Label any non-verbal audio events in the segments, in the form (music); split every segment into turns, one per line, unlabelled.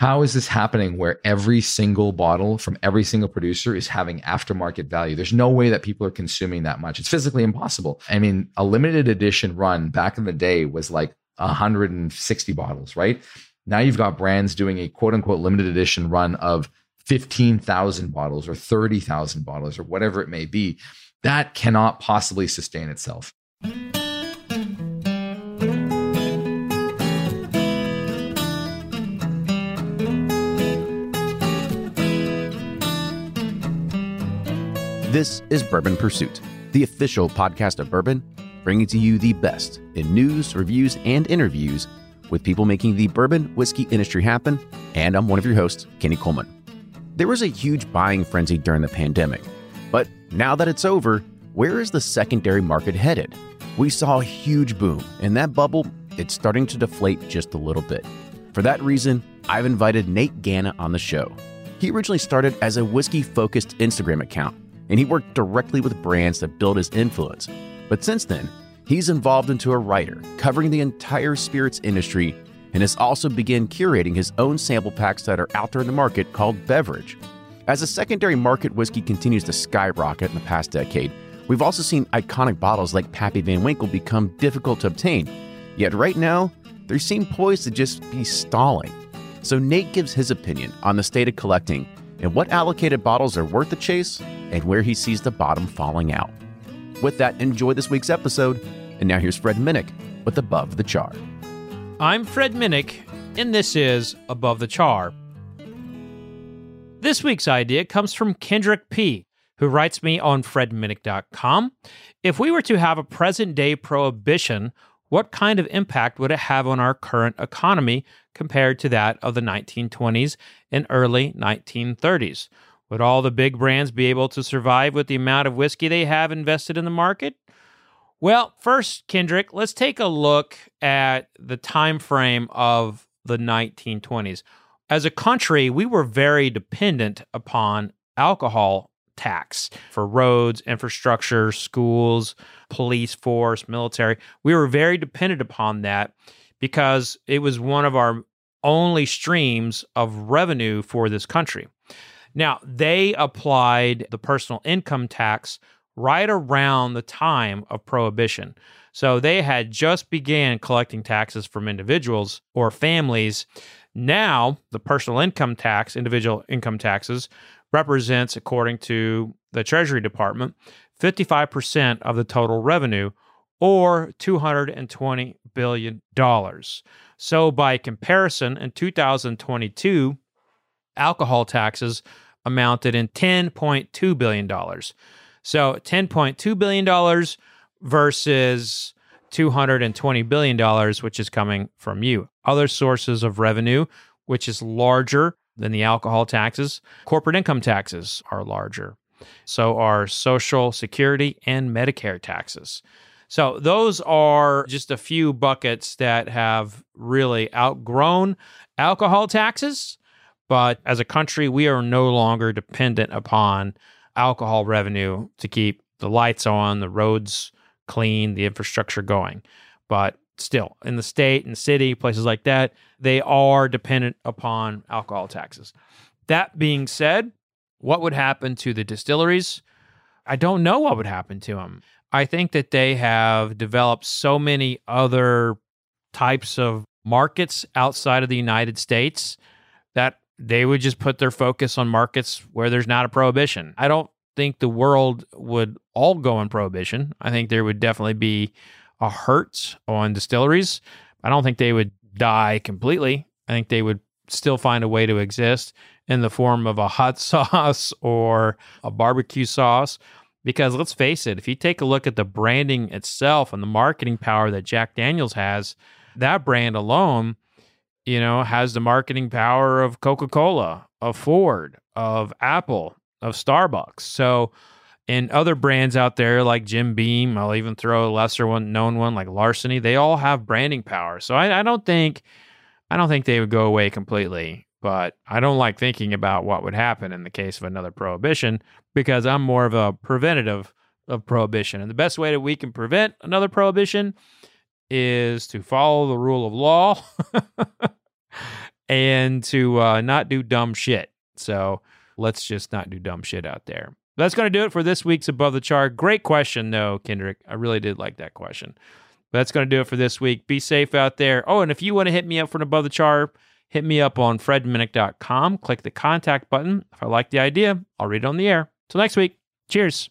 How is this happening where every single bottle from every single producer is having aftermarket value? There's no way that people are consuming that much. It's physically impossible. I mean, a limited edition run back in the day was like 160 bottles, right? Now you've got brands doing a quote unquote limited edition run of 15,000 bottles or 30,000 bottles or whatever it may be. That cannot possibly sustain itself.
This is Bourbon Pursuit, the official podcast of bourbon, bringing to you the best in news, reviews, and interviews with people making the bourbon whiskey industry happen. And I'm one of your hosts, Kenny Coleman. There was a huge buying frenzy during the pandemic, but now that it's over, where is the secondary market headed? We saw a huge boom, and that bubble, it's starting to deflate just a little bit. For that reason, I've invited Nate Gana on the show. He originally started as a whiskey focused Instagram account and he worked directly with brands that built his influence. But since then, he's evolved into a writer covering the entire spirits industry and has also begun curating his own sample packs that are out there in the market called Bevridge. As the secondary market whiskey continues to skyrocket in the past decade, we've also seen iconic bottles like Pappy Van Winkle become difficult to obtain. Yet right now, they seem poised to just be stalling. So Nate gives his opinion on the state of collecting and what allocated bottles are worth the chase and where he sees the bottom falling out. With that, enjoy this week's episode. And now here's Fred Minnick with Above the Char.
I'm Fred Minnick, and this is Above the Char. This week's idea comes from Kendrick P., who writes me on fredminnick.com. If we were to have a present day prohibition, what kind of impact would it have on our current economy compared to that of the 1920s and early 1930s? Would all the big brands be able to survive with the amount of whiskey they have invested in the market? Well, first, Kendrick, let's take a look at the time frame of the 1920s. As a country, we were very dependent upon alcohol tax for roads, infrastructure, schools, police force, military. We were very dependent upon that because it was one of our only streams of revenue for this country. Now, they applied the personal income tax right around the time of prohibition. So they had just began collecting taxes from individuals or families. Now, the personal income tax, individual income taxes, represents, according to the Treasury Department, 55% of the total revenue or $220 billion. So, by comparison, in 2022, alcohol taxes amounted in $10.2 billion. So, $10.2 billion versus $220 billion, which is coming from you. Other sources of revenue, which is larger than the alcohol taxes, corporate income taxes are larger. So are Social Security and Medicare taxes. So those are just a few buckets that have really outgrown alcohol taxes. But as a country, we are no longer dependent upon alcohol revenue to keep the lights on, the roads clean, the infrastructure going. But still, in the state and city, places like that, they are dependent upon alcohol taxes. That being said, what would happen to the distilleries? I don't know what would happen to them. I think that they have developed so many other types of markets outside of the United States that they would just put their focus on markets where there's not a prohibition. I don't think the world would all go on prohibition. I think there would definitely be a hurt on distilleries. I don't think they would die completely. I think they would still find a way to exist in the form of a hot (laughs) sauce or a barbecue sauce. Because let's face it, if you take a look at the branding itself and the marketing power that Jack Daniels has, that brand alone, you know, has the marketing power of Coca Cola, of Ford, of Apple, of Starbucks. So, and other brands out there like Jim Beam, I'll even throw a lesser one known one like Larceny, they all have branding power. So I, I don't think I don't think they would go away completely but I don't like thinking about what would happen in the case of another prohibition because I'm more of a preventative of prohibition. And the best way that we can prevent another prohibition is to follow the rule of law (laughs) and to uh, not do dumb shit. So let's just not do dumb shit out there. That's going to do it for this week's Above the Char. Great question, though, Kendrick. I really did like that question. But that's going to do it for this week. Be safe out there. Oh, and if you want to hit me up for an Above the Char, hit me up on fredminnick.com. Click the contact button. If I like the idea, I'll read it on the air. Till next week. Cheers.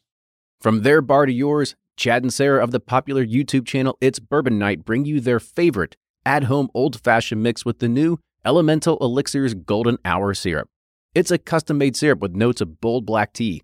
From their bar to yours, Chad and Sarah of the popular YouTube channel It's Bourbon Night bring you their favorite at home old fashioned mix with the new Elemental Elixirs Golden Hour Syrup. It's a custom made syrup with notes of bold black tea,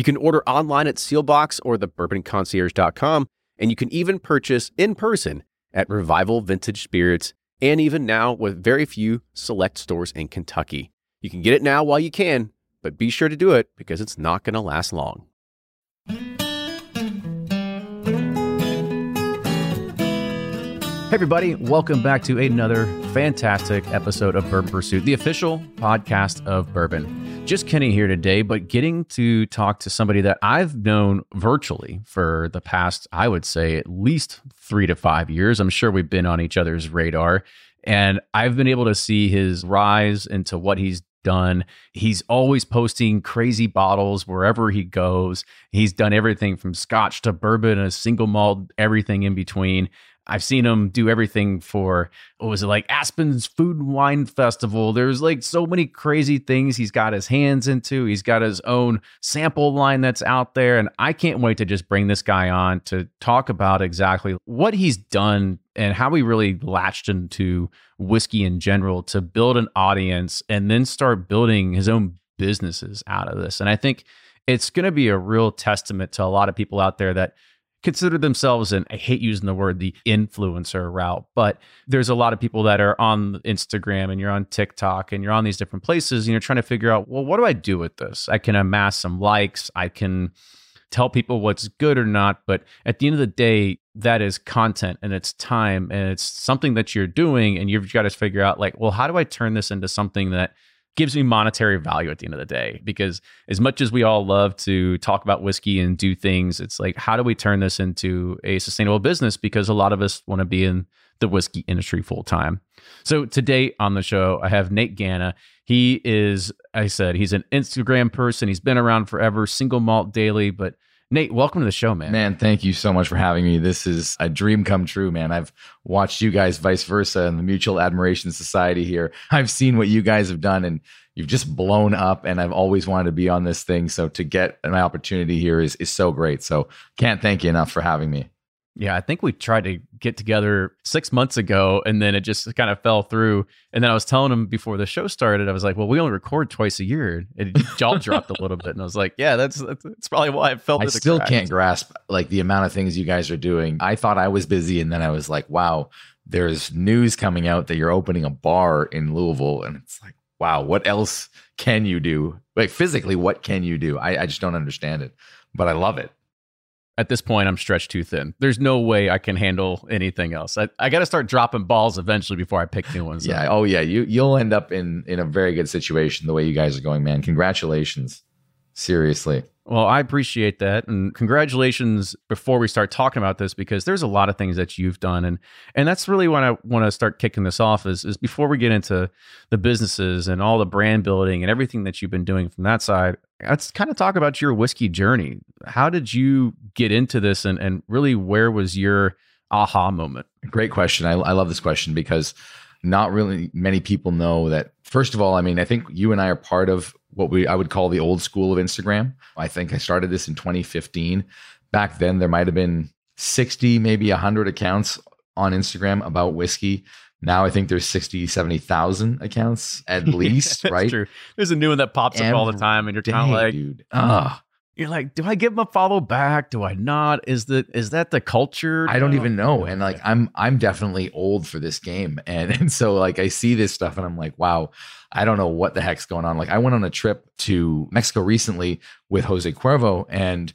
You can order online at Seelbach's or thebourbonconcierge.com and you can even purchase in person at Revival Vintage Spirits and even now with very few select stores in Kentucky. You can get it now while you can, but be sure to do it because it's not going to last long. Hey, everybody, welcome back to another fantastic episode of Bourbon Pursuit, the official podcast of bourbon. Just Kenny here today, but getting to talk to somebody that I've known virtually for the past, I would say, at least three to five years. I'm sure we've been on each other's radar. And I've been able to see his rise into what he's done. He's always posting crazy bottles wherever he goes. He's done everything from scotch to bourbon, a single malt, everything in between. I've seen him do everything for what was it like Aspen's Food and Wine Festival. There's like so many crazy things he's got his hands into. He's got his own sample line that's out there. And I can't wait to just bring this guy on to talk about exactly what he's done and how he really latched into whiskey in general to build an audience and then start building his own businesses out of this. And I think it's going to be a real testament to a lot of people out there that consider themselves, and I hate using the word the influencer route, but there's a lot of people that are on Instagram and you're on TikTok and you're on these different places and you're trying to figure out, well, what do I do with this? I can amass some likes, I can tell people what's good or not, but at the end of the day, that is content and it's time and it's something that you're doing and you've got to figure out like, well, how do I turn this into something that gives me monetary value at the end of the day because as much as we all love to talk about whiskey and do things it's like how do we turn this into a sustainable business? Because a lot of us want to be in the whiskey industry full time so today on the show i have nate gana. He is i said he's an instagram person. He's been around forever single malt daily but Nate, welcome to the show, man.
Man, thank you so much for having me. This is a dream come true, man. I've watched you guys vice versa and the Mutual Admiration Society here. I've seen what you guys have done and you've just blown up and I've always wanted to be on this thing. So to get an opportunity here is is so great. So can't thank you enough for having me.
Yeah, I think we tried to get together six months ago and then it just kind of fell through. And then I was telling him before the show started, I was like, well, we only record twice a year. And it (laughs) jaw dropped a little bit. And I was like, yeah, that's, that's, that's probably why I felt
I still can't grasp like the amount of things you guys are doing. I thought I was busy and then I was like, wow, there's news coming out that you're opening a bar in Louisville. And it's like, wow, what else can you do? Like physically, what can you do? I, I just don't understand it, but I love it
at this point I'm stretched too thin. There's no way I can handle anything else. I, I got to start dropping balls eventually before I pick new ones.
yeah. Up. Oh yeah. You you'll end up in in a very good situation the way you guys are going, man. Congratulations. Seriously.
Well, I appreciate that, and congratulations. Before we start talking about this, because there's a lot of things that you've done, and and that's really when I want to start kicking this off. Is is before we get into the businesses and all the brand building and everything that you've been doing from that side. Let's kind of talk about your whiskey journey. How did you get into this, and and really where was your aha moment?
Great question. I, I love this question because not really many people know that. First of all, I mean, I think you and I are part of what we I would call the old school of Instagram. I think I started this in 2015. Back then, there might have been 60, maybe 100 accounts on Instagram about whiskey. Now I think there's 60, 70,000 accounts at (laughs) least,
yeah,
right?
True. There's a new one that pops
Every
up all the time, and you're kind of like,
dude, ah,
you're like, do I give them a follow back? Do I not? Is the is that the culture?
I don't
now?
even know. And like I'm I'm definitely old for this game. (laughs) And and so like I see this stuff and I'm like, wow, I don't know what the heck's going on. Like I went on a trip to Mexico recently with Jose Cuervo and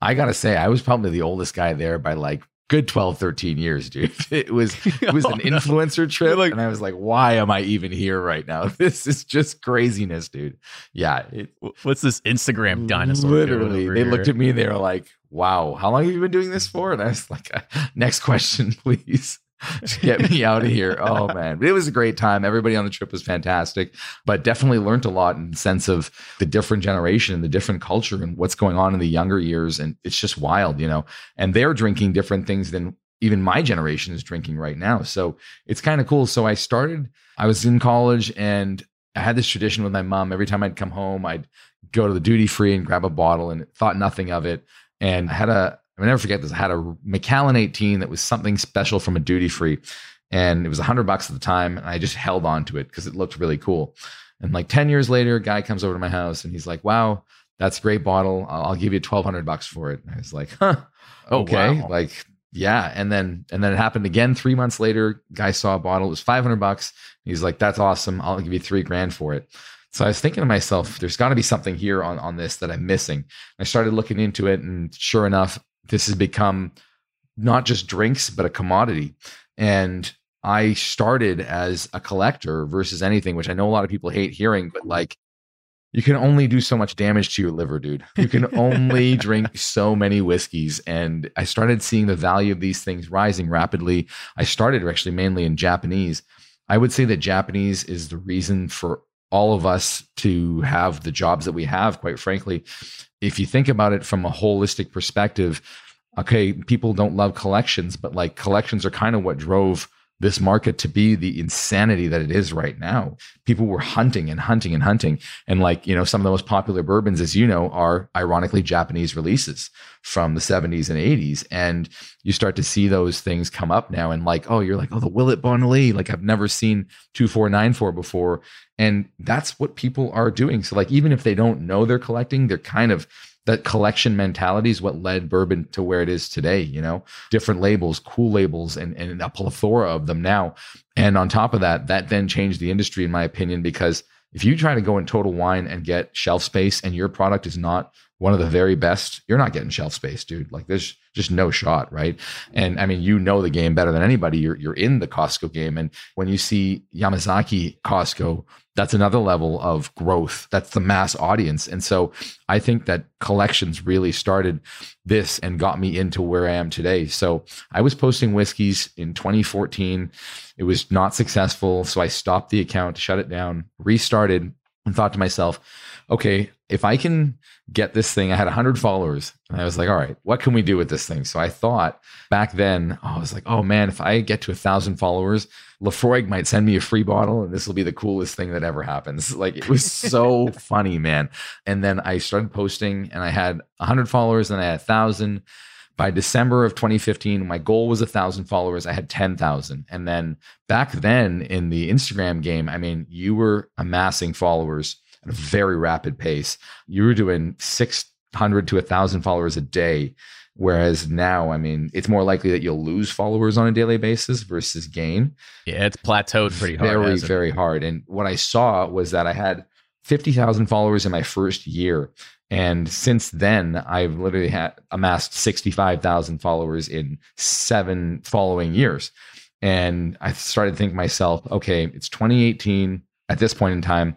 I got to say I was probably the oldest guy there by like good 12 13 years dude (laughs) it was it was (laughs)
Oh,
an
no.
influencer trip
like-
and i was like why am i even here right now (laughs) this is just craziness dude yeah it,
What's this Instagram dinosaur?
Literally, they
here?
looked at me and they were like, "Wow, how long have you been doing this for?" And I was like, "Next question, please." (laughs) Get me out of here. Oh man, it was a great time. Everybody on the trip was fantastic, but definitely learned a lot in the sense of the different generation, and the different culture, and what's going on in the younger years. And it's just wild, you know. And they're drinking different things than even my generation is drinking right now. So it's kind of cool. So I started. I was in college and I had this tradition with my mom. Every time I'd come home, I'd go to the duty free and grab a bottle and thought nothing of it. And I had a, I'll never forget this. I had a Macallan 18 that was something special from a duty free. And it was a hundred bucks at the time. And I just held on to it because it looked really cool. And like 10 years later, a guy comes over to my house and he's like, wow, that's a great bottle. I'll, I'll give you 1200 bucks for it. And I was like, huh,
Oh,
okay.
wow.
Like, yeah. And then, and then it happened again three months later. Guy saw a bottle. It was 500 bucks. He's like, that's awesome. I'll give you three grand for it. So I was thinking to myself, there's got to be something here on, on this that I'm missing. I started looking into it, and sure enough, this has become not just drinks, but a commodity. And I started as a collector versus anything, which I know a lot of people hate hearing, but like you can only do so much damage to your liver, dude. You can (laughs) only drink so many whiskeys. And I started seeing the value of these things rising rapidly. I started actually mainly in Japanese. I would say that Japanese is the reason for all of us to have the jobs that we have, quite frankly. If you think about it from a holistic perspective, okay, people don't love collections, but like collections are kind of what drove this market to be the insanity that it is right now. People were hunting and hunting and hunting. And like, you know, some of the most popular bourbons, as you know, are ironically Japanese releases from the 70s and 80s. And you start to see those things come up now. And like, oh, you're like, oh, the Willett Bonelli. Like, I've never seen 2494 before. And that's what people are doing. So, like, even if they don't know they're collecting, they're kind of that collection mentality is what led bourbon to where it is today, you know, different labels, cool labels, and, and a plethora of them now. And on top of that, that then changed the industry, in my opinion, because if you try to go in total wine and get shelf space and your product is not one of the very best, you're not getting shelf space, dude. Like there's just no shot, right? And I mean, you know the game better than anybody. You're you're in the Costco game. And when you see Yamazaki Costco, that's another level of growth. That's the mass audience. And so I think that collections really started this and got me into where I am today. So I was posting whiskeys in 2014. It was not successful. So I stopped the account, shut it down, restarted, and thought to myself, okay, if I can get this thing, I had 100 followers. And I was like, all right, what can we do with this thing? So I thought back then, I was like, oh man, if I get to a thousand followers, Laphroaig might send me a free bottle and this will be the coolest thing that ever happens. (laughs) Like it was so (laughs) funny, man. And then I started posting and I had 100 followers and I had a thousand. By December of 2015, my goal was a thousand followers. I had 10,000. And then back then in the Instagram game, I mean, you were amassing followers at a very rapid pace. You were doing 600 to 1,000 followers a day. Whereas now, I mean, it's more likely that you'll lose followers on a daily basis versus gain.
Yeah, it's plateaued pretty hard.
Very, very hard. And what I saw was that I had 50,000 followers in my first year. And since then, I've literally had amassed 65,000 followers in seven following years. And I started thinking to myself, okay, it's 2018 at this point in time.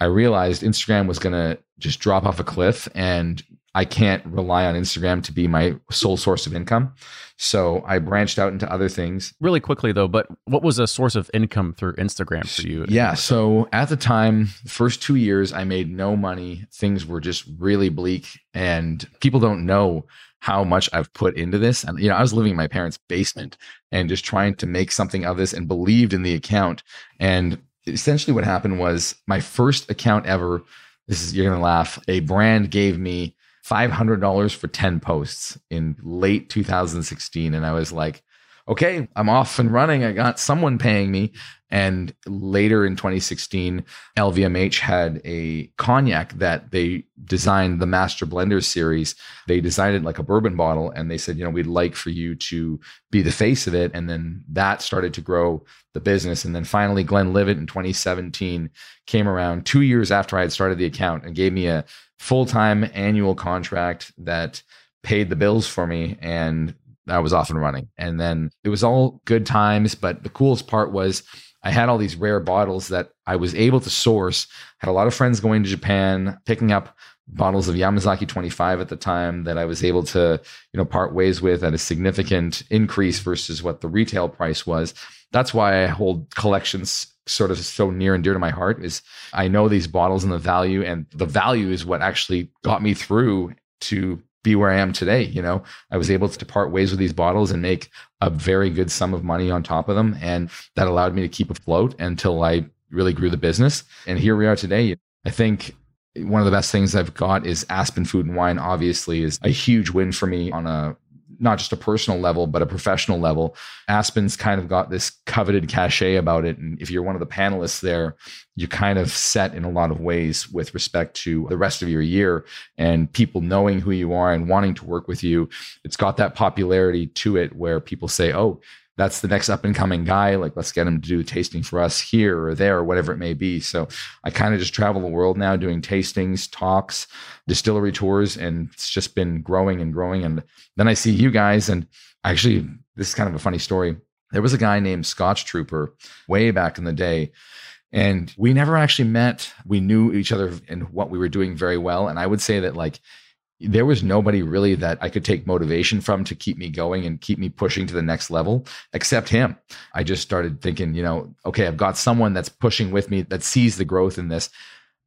I realized Instagram was going to just drop off a cliff and I can't rely on Instagram to be my sole source of income. So I branched out into other things.
Really quickly though, but what was a source of income through Instagram for you?
Yeah. So at the time, the first two years, I made no money. Things were just really bleak, and people don't know how much I've put into this. And, you know, I was living in my parents' basement and just trying to make something of this and believed in the account. And essentially what happened was my first account ever, this is, you're going to laugh, a brand gave me $500 for 10 posts in late 2016. And I was like, okay, I'm off and running. I got someone paying me. And later in 2016, LVMH had a cognac that they designed the Master Blender series. They designed it like a bourbon bottle and they said, you know, we'd like for you to be the face of it. And then that started to grow the business. And then finally, Glenlivet in 2017 came around two years after I had started the account and gave me a full time annual contract that paid the bills for me. And I was off and running. And then it was all good times. But the coolest part was I had all these rare bottles that I was able to source. Had a lot of friends going to Japan, picking up bottles of Yamazaki 25 at the time that I was able to, you know, part ways with at a significant increase versus what the retail price was. That's why I hold collections sort of so near and dear to my heart is I know these bottles and the value and the value is what actually got me through to be where I am today. You know, I was able to part ways with these bottles and make a very good sum of money on top of them. And that allowed me to keep afloat until I really grew the business. And here we are today. I think one of the best things I've got is Aspen Food and Wine, obviously, is a huge win for me on a not just a personal level, but a professional level. Aspen's kind of got this coveted cachet about it. And if you're one of the panelists there, you're kind of set in a lot of ways with respect to the rest of your year and people knowing who you are and wanting to work with you. It's got that popularity to it where people say, oh, that's the next up and coming guy. Like, let's get him to do tasting for us here or there or whatever it may be. So I kind of just travel the world now doing tastings, talks, distillery tours, and it's just been growing and growing. And then I see you guys, and actually, this is kind of a funny story. There was a guy named Scotch Trooper way back in the day. And we never actually met. We knew each other and what we were doing very well. And I would say that, like, there was nobody really that I could take motivation from to keep me going and keep me pushing to the next level except him. I just started thinking, you know, okay, I've got someone that's pushing with me that sees the growth in this.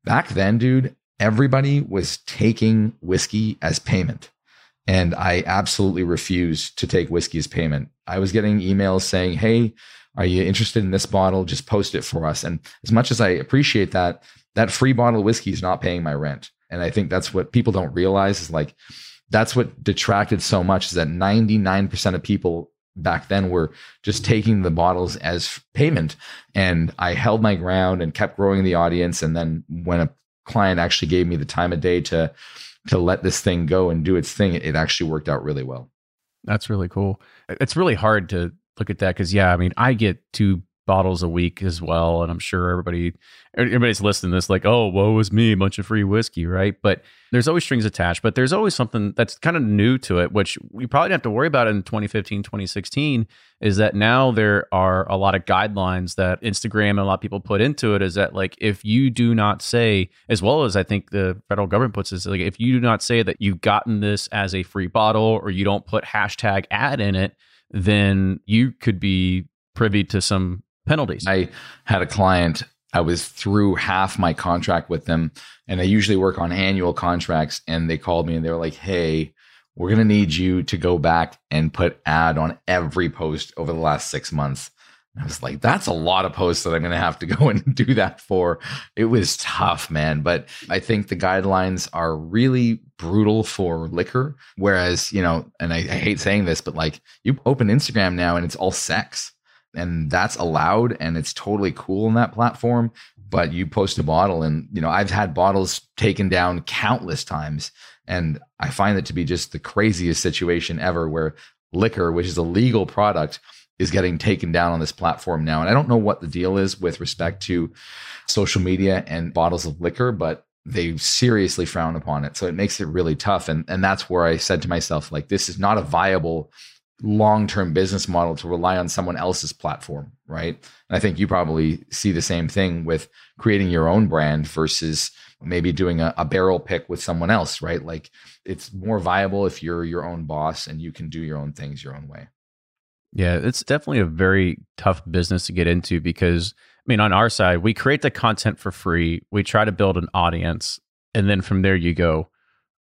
Back then, dude, everybody was taking whiskey as payment. And I absolutely refused to take whiskey as payment. I was getting emails saying, hey, are you interested in this bottle? Just post it for us. And as much as I appreciate that, that free bottle of whiskey is not paying my rent. And I think that's what people don't realize is like, that's what detracted so much is that 99% of people back then were just taking the bottles as payment. And I held my ground and kept growing the audience. And then when a client actually gave me the time of day to, to let this thing go and do its thing, it actually worked out really well.
That's really cool. It's really hard to look at that because, yeah, I mean, I get two bottles a week as well. And I'm sure everybody, er, everybody's listening to this like, oh, woe is me, a bunch of free whiskey, right? But there's always strings attached, but there's always something that's kind of new to it, which we probably don't have to worry about in 2015, 2016, is that now there are a lot of guidelines that Instagram and a lot of people put into it is that like, if you do not say, as well as I think the federal government puts this, like, if you do not say that you've gotten this as a free bottle or you don't put hashtag ad in it, then you could be privy to some penalties.
I had a client, I was through half my contract with them, and I usually work on annual contracts. And they called me and they were like, hey, we're going to need you to go back and put ad on every post over the last six months. I was like, that's a lot of posts that I'm going to have to go (laughs) and do that for. It was tough, man. But I think the guidelines are really brutal for liquor. Whereas, you know, and I, I hate saying this, but like you open Instagram now and it's all sex and that's allowed and it's totally cool on that platform but you post a bottle and you know i've had bottles taken down countless times and i find it to be just the craziest situation ever where liquor which is a legal product is getting taken down on this platform now. And i don't know what the deal is with respect to social media and bottles of liquor but they seriously frown upon it. So it makes it really tough. And and that's where i said to myself like this is not a viable long term business model to rely on someone else's platform, right? And I think you probably see the same thing with creating your own brand versus maybe doing a, a, barrel pick with someone else, right? Like it's more viable if you're your own boss and you can do your own things your own way.
Yeah, it's definitely a very tough business to get into because, I mean, on our side, we create the content for free, we try to build an audience, and then from there you go,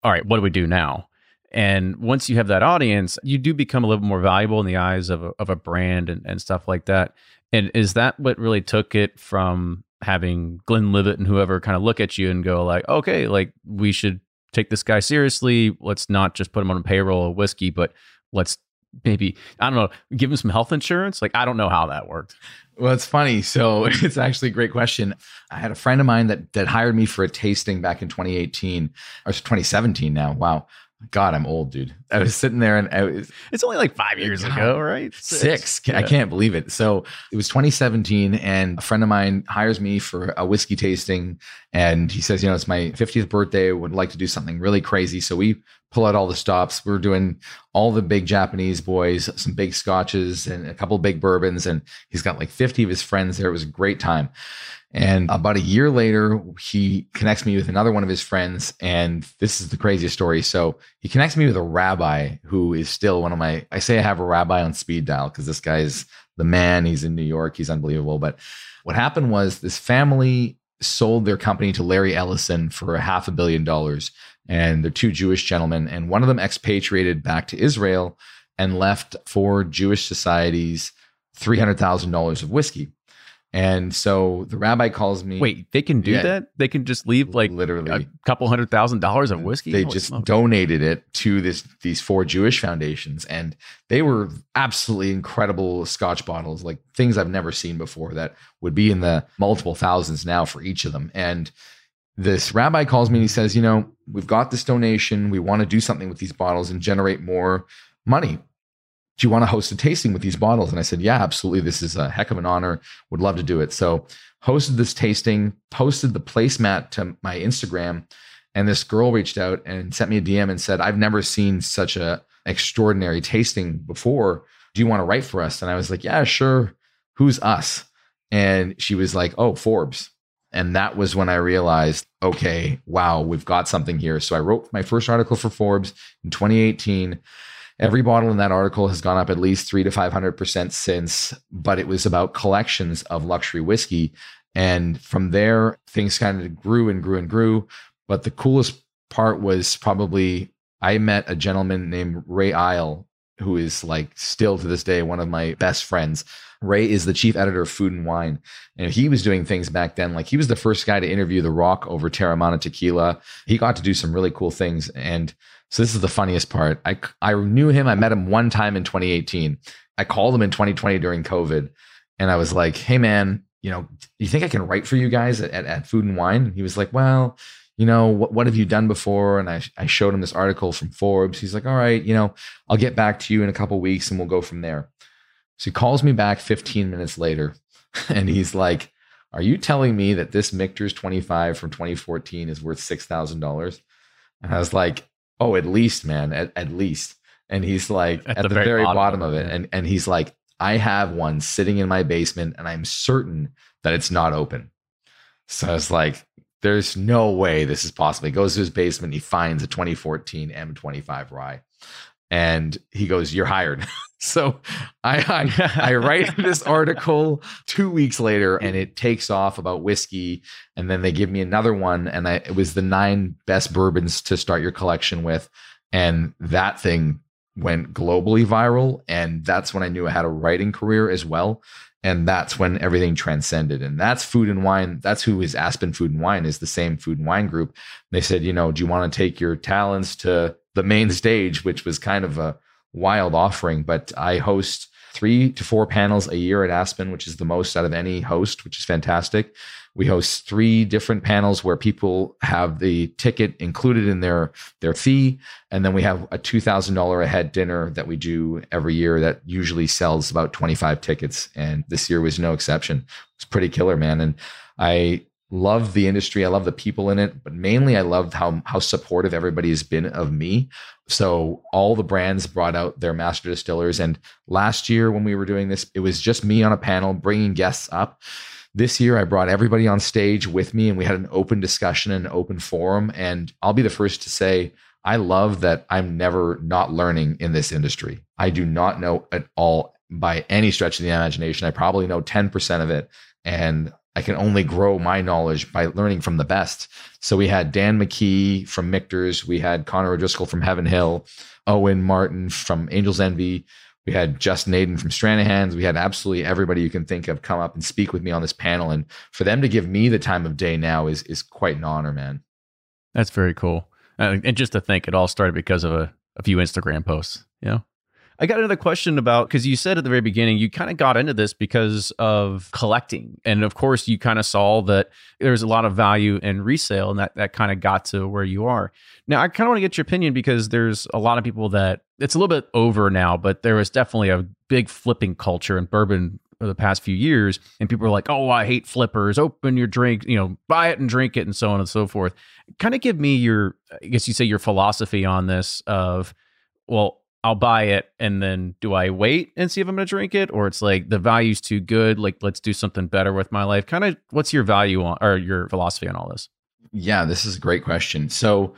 all right, what do we do now? And once you have that audience, you do become a little more valuable in the eyes of a, of a brand and, and stuff like that. And is that what really took it from having Glenlivet and whoever kind of look at you and go like, okay, like we should take this guy seriously. Let's not just put him on a payroll of whiskey, but let's maybe I don't know, give him some health insurance. Like I don't know how that worked.
Well, it's funny. So (laughs) it's actually a great question. I had a friend of mine that that hired me for a tasting back in 2018 or 2017 now. Wow. God, I'm old, dude. I was sitting there and I was,
it's only like five years God, ago, right?
Six. Six. Yeah. I can't believe it. So it was 2017, and a friend of mine hires me for a whiskey tasting. And he says, You know, it's my 50th birthday. Would like to do something really crazy. So we pull out all the stops. We're doing all the big Japanese boys, some big scotches, and a couple big bourbons. And he's got like 50 of his friends there. It was a great time. And mm-hmm. about a year later, he connects me with another one of his friends. And this is the craziest story. So he connects me with a rabbi who is still one of my, I say I have a rabbi on speed dial because this guy is the man. He's in New York. He's unbelievable. But what happened was this family sold their company to Larry Ellison for a half a billion dollars. And they're two Jewish gentlemen. And one of them expatriated back to Israel and left for Jewish societies $300,000 of whiskey. And so the rabbi calls me.
Wait, they can do yeah, that? They can just leave like
literally
a couple hundred thousand dollars of whiskey.
They Holy just smokes. donated it to this these four Jewish foundations, and they were absolutely incredible Scotch bottles, like things I've never seen before. That would be in the multiple thousands now for each of them. And this rabbi calls me and he says, "You know, we've got this donation. We want to do something with these bottles and generate more money do you want to host a tasting with these bottles? And I said, yeah, absolutely. This is a heck of an honor. Would love to do it. So hosted this tasting, posted the placemat to my Instagram. And this girl reached out and sent me a DM and said, I've never seen such a extraordinary tasting before. Do you want to write for us? And I was like, yeah, sure. Who's us? And she was like, oh, Forbes. And that was when I realized, okay, wow, we've got something here. So I wrote my first article for Forbes in 2018 Every bottle in that article has gone up at least three to 500% since, but it was about collections of luxury whiskey. And from there, things kind of grew and grew and grew. But the coolest part was probably I met a gentleman named Ray Isle, who is like still to this day one of my best friends. Ray is the chief editor of Food and Wine. And he was doing things back then. Like he was the first guy to interview The Rock over Teremana tequila. He got to do some really cool things. And so this is the funniest part. I I knew him. I met him one time in 2018. I called him in 2020 during COVID, and I was like, "Hey, man, you know, do you think I can write for you guys at, at, at Food and Wine?" And he was like, "Well." You know what? What have you done before? And I, I showed him this article from Forbes. He's like, "All right, you know, I'll get back to you in a couple weeks, and we'll go from there." So he calls me back 15 minutes later, (laughs) and he's like, "Are you telling me that this Michter's 25 from 2014 is worth six thousand dollars?" And I was like, oh, at least, man, at, at least. And he's like at, at the, the, very, very bottom, bottom, of it. And and he's like, I have one sitting in my basement and I'm certain that it's not open. So I was like, there's no way this is possible. He goes to his basement, he finds a 2014 M25 rye. And he goes, You're hired. (laughs) so I, I, I (laughs) write this article two weeks later and it takes off about whiskey. And then they give me another one. And I, it was the nine best bourbons to start your collection with. And that thing went globally viral. And that's when I knew I had a writing career as well. And that's when everything transcended. And that's food and wine. That's who is Aspen Food and Wine, is the same food and wine group. They said, you know, do you want to take your talents to the main stage, which was kind of a wild offering, but I host three to four panels a year at Aspen, which is the most out of any host, which is fantastic. We host three different panels where people have the ticket included in their their fee, and then we have a two thousand dollar a head dinner that we do every year that usually sells about twenty five tickets, and this year was no exception. It's pretty killer, man. And I love the industry. I love the people in it, but mainly I loved how how supportive everybody has been of me. So all the brands brought out their master distillers, and last year when we were doing this, it was just me on a panel bringing guests up. This year, I brought everybody on stage with me, and we had an open discussion and an open forum. And I'll be the first to say, I love that I'm never not learning in this industry. I do not know at all by any stretch of the imagination. I probably know 10% of it. And I can only grow my knowledge by learning from the best. So we had Dan McKee from Michter's, we had Conor O'Driscoll from Heaven Hill, Owen Martin from Angel's Envy, we had Justin Aden from Stranahan's. We had absolutely everybody you can think of come up and speak with me on this panel. And for them to give me the time of day now is is quite an honor, man.
That's very cool. Uh, and just to think, it all started because of a, a few Instagram posts. You know, I got another question about because you said at the very beginning you kind of got into this because of collecting, and of course you kind of saw that there's a lot of value in resale, and that that kind of got to where you are. Now I kind of want to get your opinion because there's a lot of people that it's a little bit over now, but there was definitely a big flipping culture in bourbon for the past few years, and people are like, "Oh, I hate flippers. Open your drink, you know, buy it and drink it, and so on and so forth." Kind of give me your, I guess you say your philosophy on this of, well I'll buy it and then do I wait and see if I'm going to drink it? Or it's like the value's too good like let's do something better with my life. Kind of what's your value on or your philosophy on all this?
Yeah this is a great question. So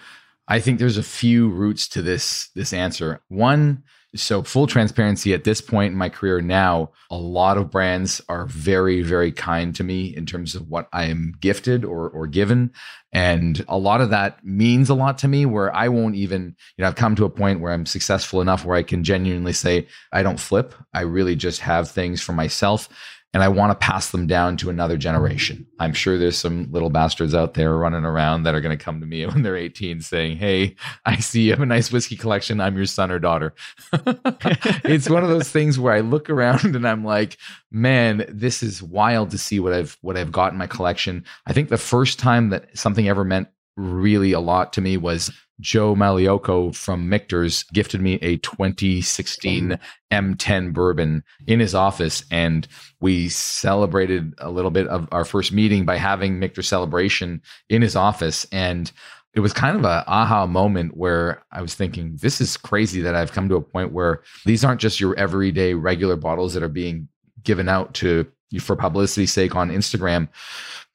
I think there's a few roots to this this answer. One so, full transparency at this point in my career now, a lot of brands are very, very kind to me in terms of what I am gifted or, or given. And a lot of that means a lot to me where I won't even, you know, I've come to a point where I'm successful enough where I can genuinely say, I don't flip. I really just have things for myself and I want to pass them down to another generation. I'm sure there's some little bastards out there running around that are going to come to me (laughs) when they're 18 saying, Hey, I see you have a nice whiskey collection. I'm your son or daughter. (laughs) it's one of those things where I look around and I'm like, man, this is wild to see what I've what I've got in my collection. I think the first time that something ever meant really a lot to me was Joe Magliocco from Michter's gifted me a 2016 M10 bourbon in his office. And we celebrated a little bit of our first meeting by having Michter celebration in his office. And it was kind of a aha moment where I was thinking, this is crazy that I've come to a point where these aren't just your everyday regular bottles that are being given out to you for publicity's sake on Instagram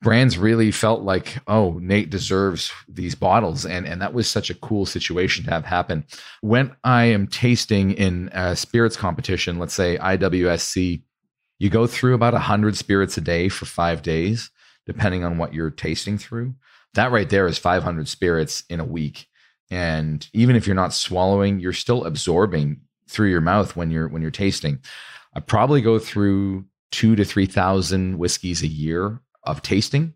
brands really felt like, oh, Nate deserves these bottles. And, and that was such a cool situation to have happen. When I am tasting in a spirits competition, let's say IWSC, you go through about 100 spirits a day for five days, depending on what you're tasting through. That right there is 500 spirits in a week. And even if you're not swallowing, you're still absorbing through your mouth when you're when you're tasting. I probably go through two to three thousand whiskeys a year of tasting.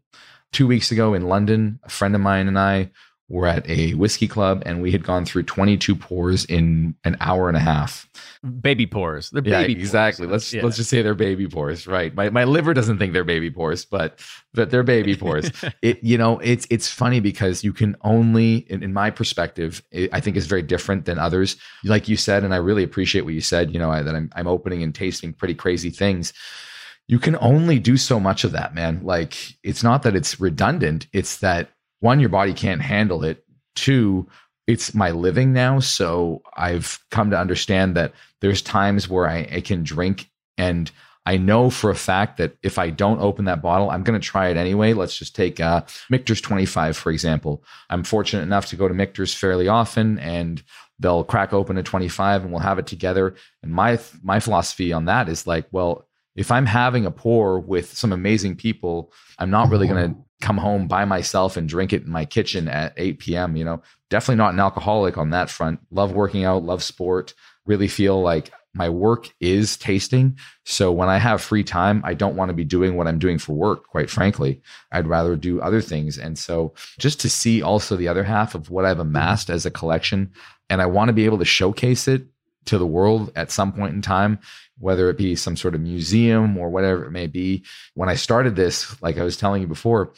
Two weeks ago in London, a friend of mine and I were at a whiskey club and we had gone through 22 pours in an hour and a half.
Baby pours.
They're yeah, exactly. Pours. Let's yeah. let's just say they're baby pours, right? My my liver doesn't think they're baby pours, but but they're baby pours. (laughs) it you know, it's it's funny because you can only in, in my perspective, it, I think is very different than others. Like you said and I really appreciate what you said, you know, I, that I'm I'm opening and tasting pretty crazy things you can only do so much of that, man. Like it's not that it's redundant, it's that one, your body can't handle it. Two, it's my living now. So I've come to understand that there's times where I, I can drink and I know for a fact that if I don't open that bottle, I'm going to try it anyway. Let's just take uh, Michter's 25, for example. I'm fortunate enough to go to Michter's fairly often and they'll crack open a 25 and we'll have it together. And my, my philosophy on that is like, well, if I'm having a pour with some amazing people, I'm not really going to mm-hmm. come home by myself and drink it in my kitchen at 8 p.m. You know, definitely not an alcoholic on that front. Love working out, love sport, really feel like my work is tasting. So when I have free time, I don't want to be doing what I'm doing for work, quite frankly. I'd rather do other things. And so just to see also the other half of what I've mm-hmm. amassed as a collection, and I want to be able to showcase it to the world at some point in time whether it be some sort of museum or whatever it may be. When I started this, like I was telling you before,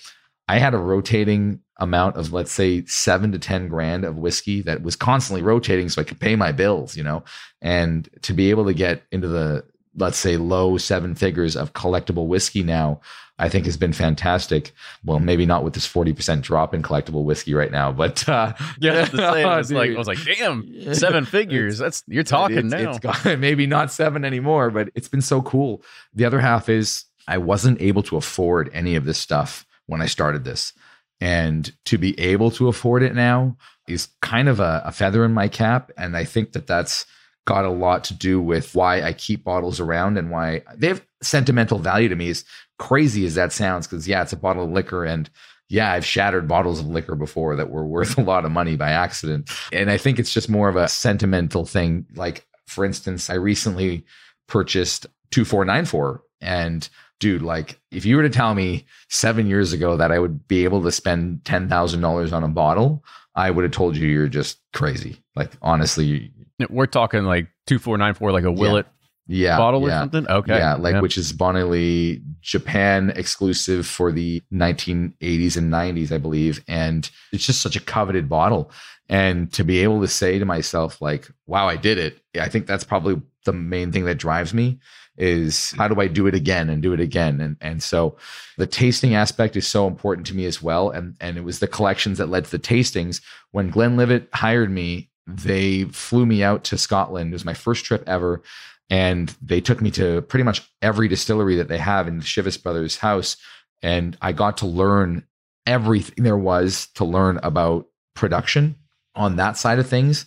I had a rotating amount of, let's say, seven to 10 grand of whiskey that was constantly rotating so I could pay my bills, you know, and to be able to get into the, let's say, low seven figures of collectible whiskey now, I think has been fantastic. Well, maybe not with this 40% drop in collectible whiskey right now, but uh,
yeah, I was, say, I was like, I was like, (laughs) damn, seven figures. That's you're talking
it's,
now.
It's (laughs) got, maybe not seven anymore, but it's been so cool. The other half is I wasn't able to afford any of this stuff when I started this. And to be able to afford it now is kind of a, a feather in my cap. And I think that that's got a lot to do with why I keep bottles around and why they have sentimental value to me. As crazy as that sounds, because yeah, it's a bottle of liquor and yeah, I've shattered bottles of liquor before that were (laughs) worth a lot of money by accident. And I think it's just more of a sentimental thing. Like, for instance, I recently purchased 2494 and dude, like if you were to tell me seven years ago that I would be able to spend $10,000 on a bottle, I would have told you you're just crazy. Like, honestly,
we're talking like 2494, like a Willett
yeah,
bottle
yeah.
or something. Okay.
Yeah, like yeah. which is Bonelli Japan exclusive for the 1980s and 90s, I believe. And it's just such a coveted bottle. And to be able to say to myself, like, wow, I did it. I think that's probably the main thing that drives me is how do I do it again and do it again? And and so the tasting aspect is so important to me as well. And and it was the collections that led to the tastings. When Glenlivet hired me, they flew me out to Scotland. It was my first trip ever. And they took me to pretty much every distillery that they have in the Chivas Brothers house. And I got to learn everything there was to learn about production on that side of things.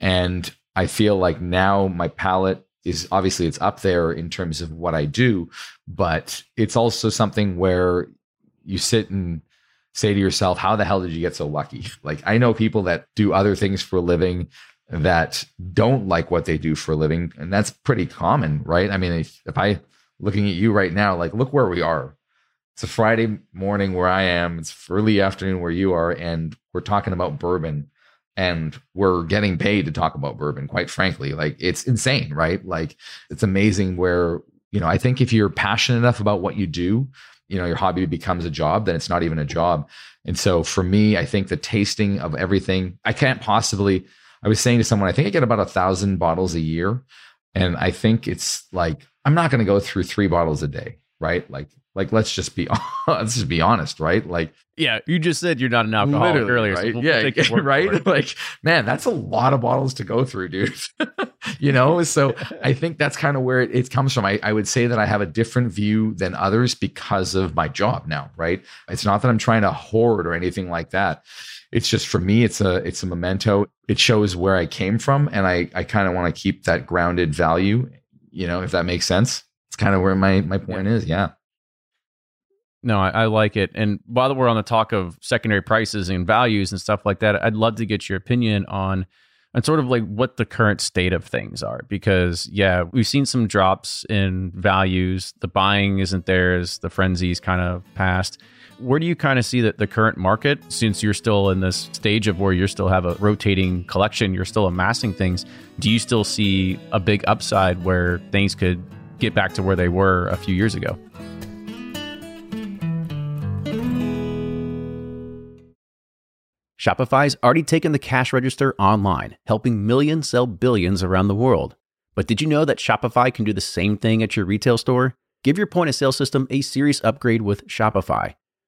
And I feel like now my palate is obviously it's up there in terms of what I do, but it's also something where you sit and say to yourself, how the hell did you get so lucky? (laughs) Like I know people that do other things for a living that don't like what they do for a living, and that's pretty common, right? I mean, if, if I looking at you right now, like look where we are. It's a Friday morning where I am. It's early afternoon where you are, and we're talking about bourbon and we're getting paid to talk about bourbon quite frankly like it's insane right like it's amazing where you know i think if you're passionate enough about what you do you know your hobby becomes a job then it's not even a job and so for me i think the tasting of everything i can't possibly i was saying to someone i think i get about a thousand bottles a year and i think it's like i'm not going to go through three bottles a day right like like, let's just be (laughs) let's just be honest, right? Like,
yeah, you just said you're not an alcoholic earlier,
right? So we'll yeah, (laughs) right. Like, man, that's a lot of bottles to go through, dude. (laughs) you know, so I think that's kind of where it, it comes from. I, I would say that I have a different view than others because of my job now, right? It's not that I'm trying to hoard or anything like that. It's just for me, it's a it's a memento. It shows where I came from, and I I kind of want to keep that grounded value. You know, if that makes sense. It's kind of where my my point yeah. is. Yeah.
No, I, I, like it. And while we're on the talk of secondary prices and values and stuff like that, I'd love to get your opinion on and sort of like what the current state of things are. Because yeah, we've seen some drops in values. The buying isn't there as the frenzy's kind of passed. Where do you kind of see that the current market, since you're still in this stage of where you're still have a rotating collection, you're still amassing things, do you still see a big upside where things could get back to where they were a few years ago? Shopify's already taken the cash register online, helping millions sell billions around the world. But did you know that Shopify can do the same thing at your retail store? Give your point of sale system a serious upgrade with Shopify.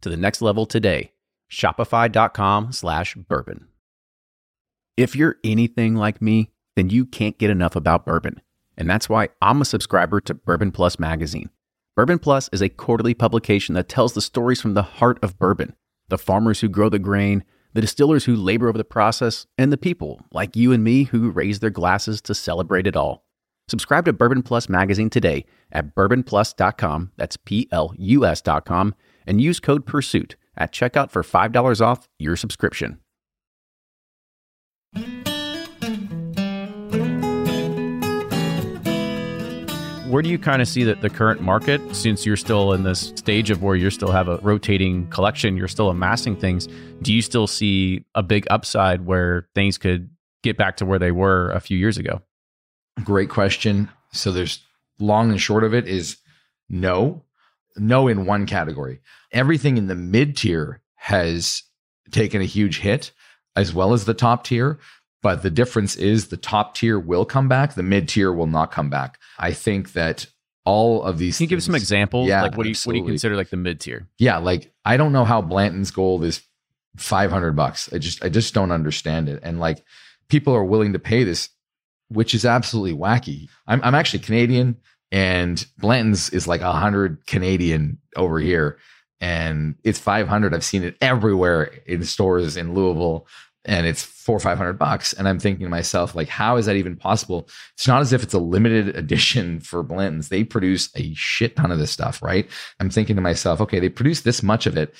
to the next level today. Shopify.com slash bourbon. If you're anything like me, then you can't get enough about bourbon. And that's why I'm a subscriber to Bourbon Plus magazine. Bourbon Plus is a quarterly publication that tells the stories from the heart of bourbon the farmers who grow the grain, the distillers who labor over the process, and the people like you and me who raise their glasses to celebrate it all. Subscribe to Bourbon Plus magazine today at bourbonplus.com, that's P L U S.com, and use code PURSUIT at checkout for $5 off your subscription. Where do you kind of see that the current market, since you're still in this stage of where you still have a rotating collection, you're still amassing things? Do you still see a big upside where things could get back to where they were a few years ago?
Great question. So there's long and short of it is no, no in one category. Everything in the mid tier has taken a huge hit, as well as the top tier. But the difference is the top tier will come back, the mid tier will not come back. I think that all of these
Can you give some examples?
Yeah,
like what do you what do you consider like the mid tier?
Yeah, like I don't know how Blanton's gold is 500 bucks. I just I just don't understand it. And like people are willing to pay this which is absolutely wacky. I'm I'm actually Canadian and Blanton's is like 100 Canadian over here and it's 500. I've seen it everywhere in stores in Louisville and it's four or 500 bucks and I'm thinking to myself like how is that even possible? It's not as if it's a limited (laughs) edition for Blanton's. They produce a shit ton of this stuff, right? I'm thinking to myself, okay, they produce this much of it.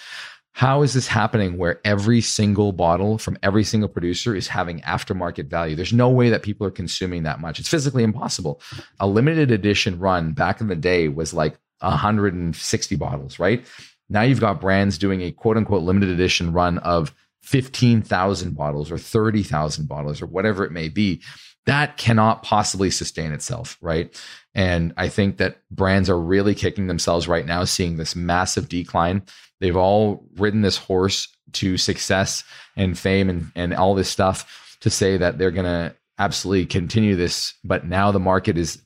How is this happening where every single bottle from every single producer is having aftermarket value? There's no way that people are consuming that much. It's physically impossible. A limited edition run back in the day was like 160 bottles, right? Now you've got brands doing a quote unquote limited edition run of 15,000 bottles or 30,000 bottles or whatever it may be. That cannot possibly sustain itself, right? And I think that brands are really kicking themselves right now, seeing this massive decline. They've all ridden this horse to success and fame and, and all this stuff to say that they're going to absolutely continue this. But now the market is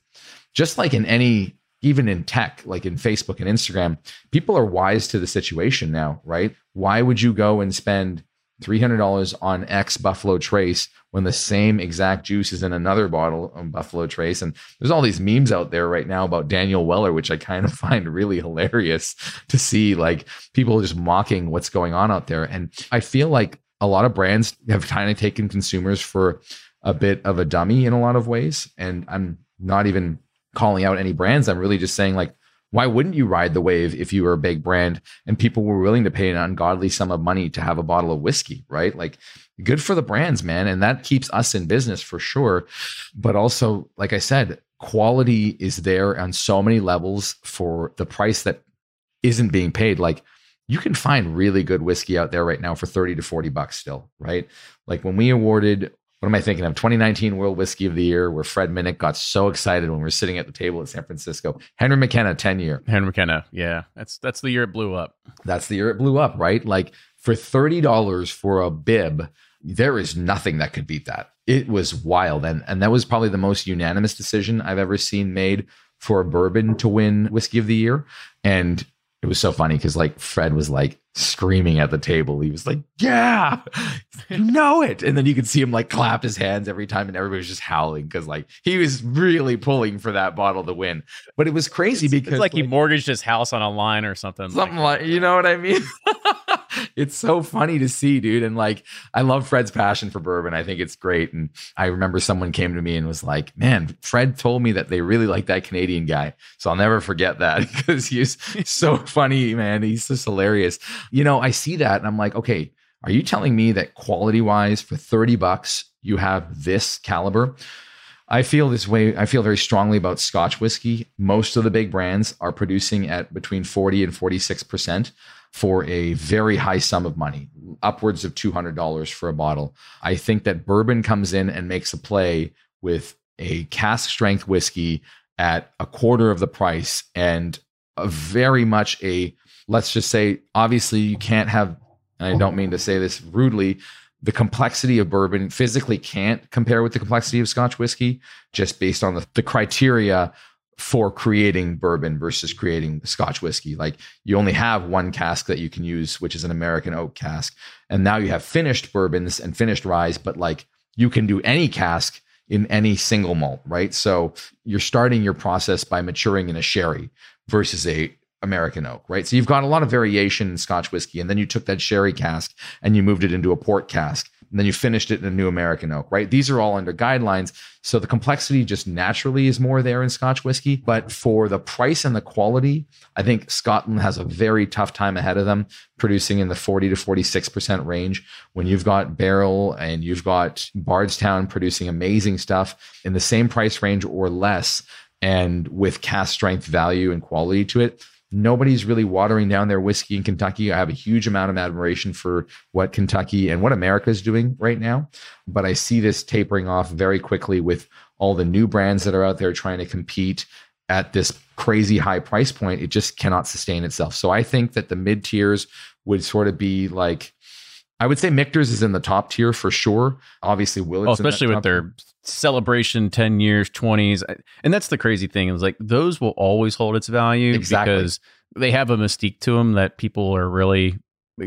just like in any, even in tech, like in Facebook and Instagram, people are wise to the situation now, right? Why would you go and spend $300 on X Buffalo Trace when the same exact juice is in another bottle of Buffalo Trace. And there's all these memes out there right now about Daniel Weller, which I kind of (laughs) find really hilarious to see like people just mocking what's going on out there. And I feel like a lot of brands have kind of taken consumers for a bit of a dummy in a lot of ways. And I'm not even calling out any brands. I'm really just saying like, why wouldn't you ride the wave if you were a big brand and people were willing to pay an ungodly sum of money to have a bottle of whiskey, right? Like good for the brands, man. And that keeps us in business for sure. But also, like I said, quality is there on so many levels for the price that isn't being paid. Like you can find really good whiskey out there right now for 30 to 40 bucks still, right? Like when we awarded what am I thinking of? 2019 World Whiskey of the Year, where Fred Minnick got so excited when we were sitting at the table at San Francisco. Henry McKenna, 10 year.
Henry McKenna, yeah, that's that's the year it blew up.
That's the year it blew up, right? Like for $30 for a bib, there is nothing that could beat that. It was wild. And, and that was probably the most unanimous decision I've ever seen made for a bourbon to win Whiskey of the Year. And it was so funny because like Fred was like screaming at the table. He was like, Yeah, you (laughs) know it. And then you could see him like clap his hands every time, and everybody was just howling because like he was really pulling for that bottle to win. But it was crazy because
It's like, he mortgaged his house on a line or something.
something like you know what I mean. (laughs) it's so funny to see, dude. And like, I love Fred's passion for bourbon. I think it's great. And I remember someone came to me and was like, "Man, Fred told me that they really like that Canadian guy." So I'll never forget that (laughs) because he's so funny, man. He's just hilarious. You know, I see that and I'm like, okay, are you telling me that quality wise for 30 bucks you have this caliber? I feel this way. I feel very strongly about Scotch whiskey. Most of the big brands are producing at between 40 and 46% for a very high sum of money, upwards of $200 for a bottle. I think that bourbon comes in and makes a play with a cask strength whiskey at a quarter of the price and very much a, let's just say, obviously, you can't have, and I don't mean to say this rudely, the complexity of bourbon physically can't compare with the complexity of Scotch whiskey, just based on the, the criteria for creating bourbon versus creating Scotch whiskey. Like you only have one cask that you can use, which is an American oak cask. And now you have finished bourbons and finished ryes, but like you can do any cask in any single malt, right? So you're starting your process by maturing in a sherry versus a American oak, right? So you've got a lot of variation in Scotch whiskey, and then you took that sherry cask and you moved it into a port cask, and then you finished it in a new American oak, right? These are all under guidelines. So the complexity just naturally is more there in Scotch whiskey. But for the price and the quality, I think Scotland has a very tough time ahead of them, producing in the 40 to 46% range. When you've got Barrel and you've got Bardstown producing amazing stuff in the same price range or less, and with cask strength value and quality to it, nobody's really watering down their whiskey in Kentucky. I have a huge amount of admiration for what Kentucky and what America is doing right now. But I see this tapering off very quickly with all the new brands that are out there trying to compete at this crazy high price point. It just cannot sustain itself. So I think that the mid tiers would sort of be like, I would say Michter's is in the top tier for sure. Obviously, Willett's,
well, oh, especially with their. Celebration 10 years 20s and that's the crazy thing is like those will always hold its value
Exactly.
because they have a mystique to them that people are really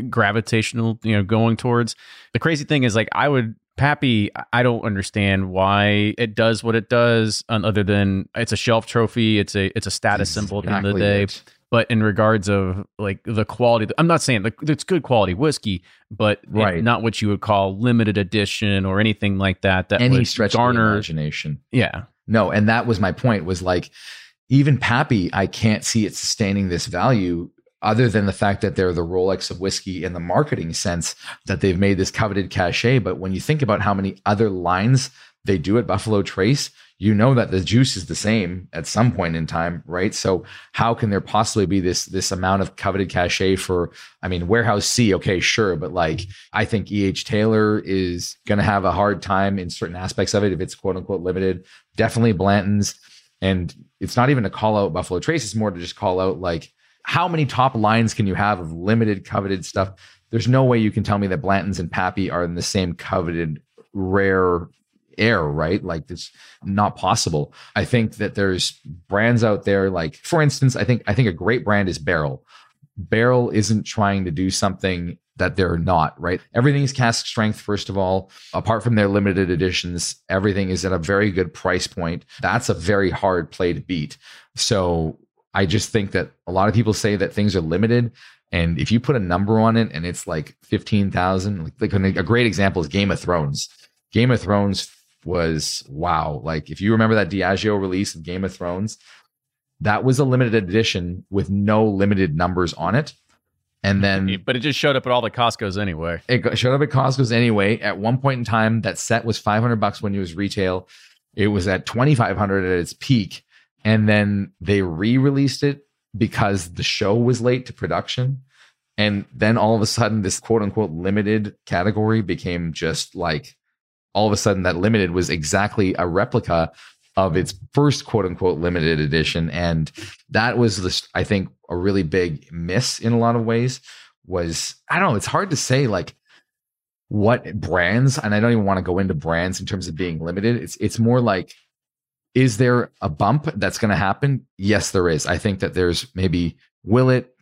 gravitational you know going towards the crazy thing is like i would pappy i don't understand why it does what it does other than it's a shelf trophy it's a it's a status symbol at the end of the day
it.
but in regards of like the quality i'm not saying like it's good quality whiskey but
Right.
not what you would call limited edition or anything like that that
Any
would
stretch of the
garner
imagination.
yeah
No, and that was my point was like even Pappy, I can't see it sustaining this value other than the fact that they're the Rolex of whiskey in the marketing sense that they've made this coveted cachet. But when you think about how many other lines they do at Buffalo Trace, you know that the juice is the same at some point in time, right? So how can there possibly be this this amount of coveted cachet for I mean warehouse C, okay, sure, but like I think EH Taylor is to have a hard time in certain aspects of it if it's quote unquote limited. Definitely Blanton's and it's not even to call out Buffalo Trace, it's more to just call out like how many top lines can you have of limited coveted stuff? There's no way you can tell me that Blanton's and Pappy are in the same coveted rare air, right? Like it's not possible. I think that there's brands out there like for instance, I think I think a great brand is Barrel. Barrel isn't trying to do something that they're not, right? Everything is cask strength, first of all. Apart from their limited editions, everything is at a very good price point. That's a very hard play to beat. So I just think that a lot of people say that things are limited. And if you put a number on it and it's like 15,000, like, like a great example is Game of Thrones. Game of Thrones was wow. Like if you remember that Diageo release of Game of Thrones, that was a limited edition with no limited numbers on it. And then
but it just showed up at all the Costco's anyway.
it showed up at Costco's anyway. At one point in time, that set was 500 bucks when it was retail. It was at 2,500 at its peak. And then they re released it because the show was late to production. And then all of a sudden, this quote unquote limited category became just like all of a sudden, that limited was exactly a replica of its first quote unquote limited edition. And that was this, I think, a really big miss in a lot of ways. Was I don't know, it's hard to say like what brands, and I don't even want to go into brands in terms of being limited. It's it's more like is there a bump that's going to happen? Yes, there is. I think that there's maybe Willett,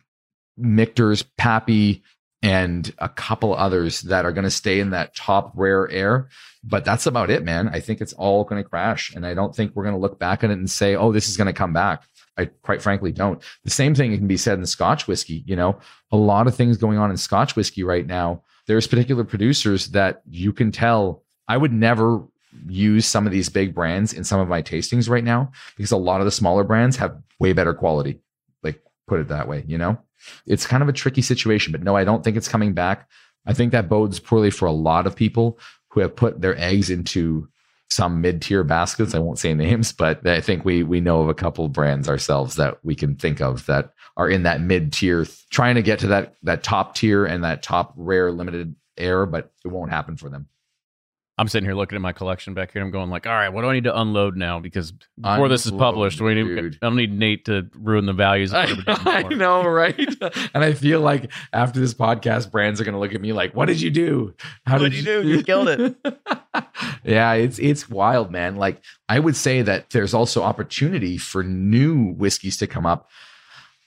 Michter's, Pappy, and a couple others that are going to stay in that top rare air. But that's about it, man. I think it's all going to crash. And I don't think we're going to look back at it and say, oh, this is going to come back. I quite frankly don't. The same thing can be said in Scotch whiskey. You know, a lot of things going on in Scotch whiskey right now. There's particular producers that you can tell. I would never use some of these big brands in some of my tastings right now because a lot of the smaller brands have way better quality. Like, put it that way, you know? It's kind of a tricky situation, but no, I don't think it's coming back. I think that bodes poorly for a lot of people who have put their eggs into some mid-tier baskets. I won't say names, but I think we we know of a couple of brands ourselves that we can think of that are in that mid-tier, trying to get to that that top tier and that top rare limited air, but it won't happen for them.
I'm sitting here looking at my collection back here. and I'm going like, all right, what do I need to unload now? Because before this is published, we need, I don't need Nate to ruin the values.
I, (laughs) I know, right? (laughs) and I feel like after this podcast, brands are going to look at me like, "What did you do? How
What'd you do? You (laughs) killed it."
yeah, it's it's wild, man. Like I would say that there's also opportunity for new whiskeys to come up.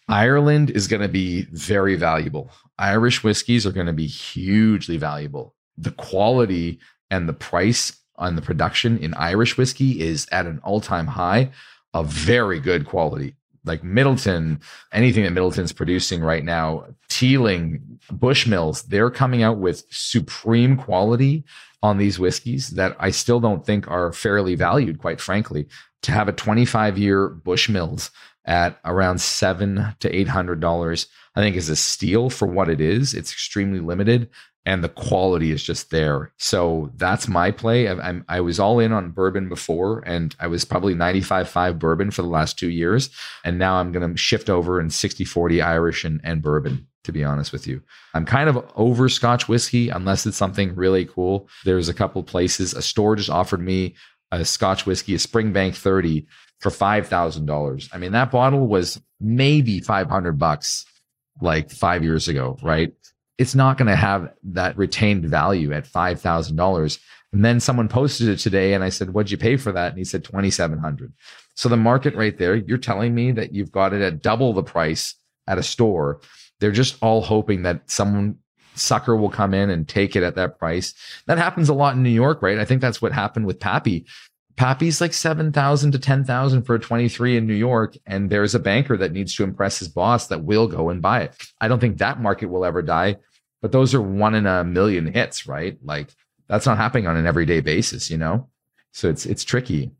Ireland is going to be very valuable. Irish whiskeys are going to be hugely valuable. The quality and the price on the production in Irish whiskey is at an all-time high of very good quality like Midleton, anything that Midleton's producing right now, Teeling, Bushmills, they're coming out with supreme quality on these whiskeys that I still don't think are fairly valued, quite frankly. To have a 25 year Bushmills at around seven to eight hundred dollars, I think is a steal for what it is. It's extremely limited and the quality is just there. So that's my play. I, I'm, I was all in on bourbon before, and I was probably 95.5 bourbon for the last two years. And now I'm going to shift over in 60 40 Irish and, and bourbon to be honest with you. I'm kind of over Scotch whiskey unless it's something really cool. There's a couple places. A store just offered me a Scotch whiskey, a Springbank 30 for $5,000. I mean, that bottle was maybe 500 bucks like 5 years ago, right? It's not going to have that retained value at $5,000. And then someone posted it today and I said, "What'd you pay for that?" And he said 2700. So the market right there, you're telling me that you've got it at double the price at a store they're just all hoping that someone sucker will come in and take it at that price. That happens a lot in New York, right? I think that's what happened with Pappy. Pappy's like 7,000 to 10,000 for a 23 in New York. And there's a banker that needs to impress his boss that will go and buy it. I don't think that market will ever die, but those are one in a million hits, right? Like that's not happening on an everyday basis, you know? So it's, it's tricky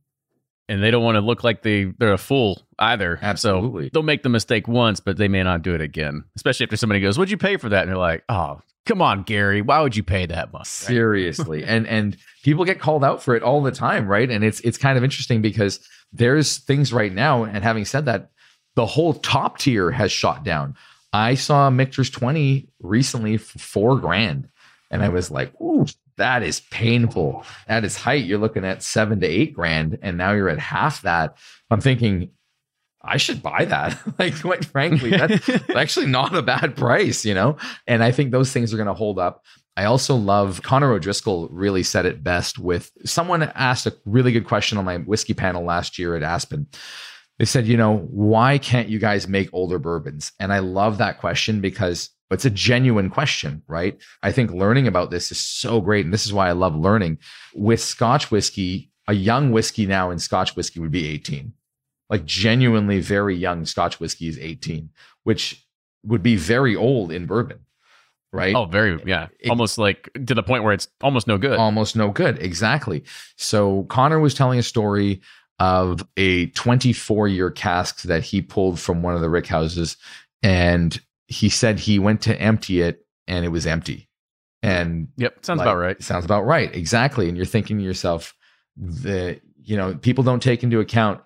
and they don't want to look like they they're a fool either.
Absolutely.
So they'll make the mistake once, but they may not do it again. Especially after somebody goes, "What'd you pay for that?" And they're like, "Oh, come on, Gary, why would you pay that much?"
Seriously, (laughs) and and people get called out for it all the time, right? And it's it's kind of interesting because there's things right now. And having said that, the whole top tier has shot down. I saw Michter's twenty recently for four grand, and I was like, "Ooh, that is painful. At its height, you're looking at seven to eight grand, and now you're at half that. I'm thinking, I should buy that. (laughs) like, quite frankly, (laughs) that's actually not a bad price, you know? And I think those things are going to hold up. I also love Conor O'Driscoll really said it best with someone asked a really good question on my whiskey panel last year at Aspen. They said, you know, why can't you guys make older bourbons? And I love that question because it's a genuine question, right? I think learning about this is so great. And this is why I love learning. With Scotch whiskey, a young whiskey now in Scotch whiskey would be 18. Like genuinely very young Scotch whiskey is 18, which would be very old in bourbon, right?
Oh, very, yeah. It, almost like to the point where it's almost no good.
Almost no good. Exactly. So Conor was telling a story of a 24 year cask that he pulled from one of the rick houses and he said he went to empty it and it was empty. And
yep, sounds like, about right.
Sounds about right. Exactly. And you're thinking to yourself, the you know, people don't take into account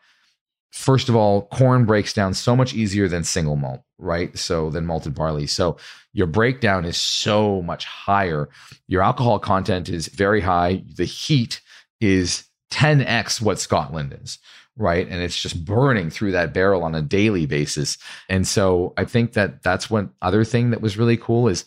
first of all, corn breaks down so much easier than single malt, right? So than malted barley. So your breakdown is so much higher. Your alcohol content is very high. The heat is 10x what Scotland is, right? And it's just burning through that barrel on a daily basis. And so I think that that's one other thing that was really cool is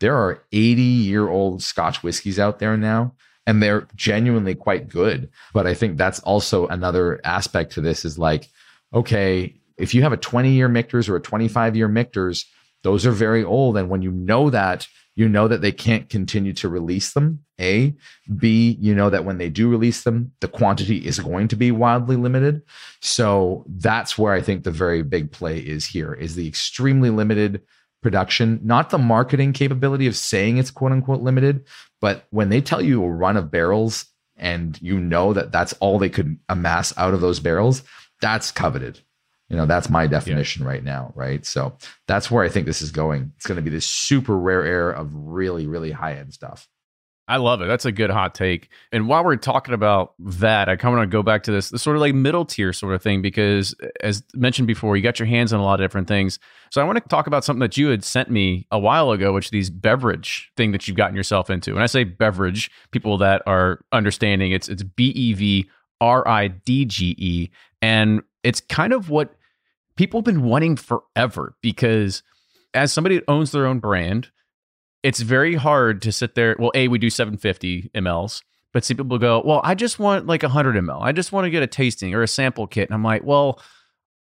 there are 80 year old Scotch whiskeys out there now. And they're genuinely quite good. But I think that's also another aspect to this is like, okay, if you have a 20 year Michter's or a 25 year Michter's, those are very old. And when you know that, you know that they can't continue to release them. A, B, you know that when they do release them, the quantity is going to be wildly limited. So that's where I think the very big play is here is the extremely limited production, not the marketing capability of saying it's quote unquote limited, but when they tell you a run of barrels and you know that that's all they could amass out of those barrels, that's coveted. You know, that's my definition yeah. right now, right? So that's where I think this is going. It's going to be this super rare air of really, really high end stuff.
I love it. That's a good hot take. And while we're talking about that, I kind of want to go back to this, this sort of like middle tier sort of thing, because as mentioned before, you got your hands on a lot of different things. So I want to talk about something that you had sent me a while ago, which these Bevridge thing that you've gotten yourself into. When I say Bevridge, people that are understanding, it's it's B E V R I D G E, and it's kind of what people have been wanting forever because as somebody that owns their own brand, it's very hard to sit there. Well, A, we do 750 mLs, but see people go, well, I just want like 100 ml. I just want to get a tasting or a sample kit. And I'm like, well,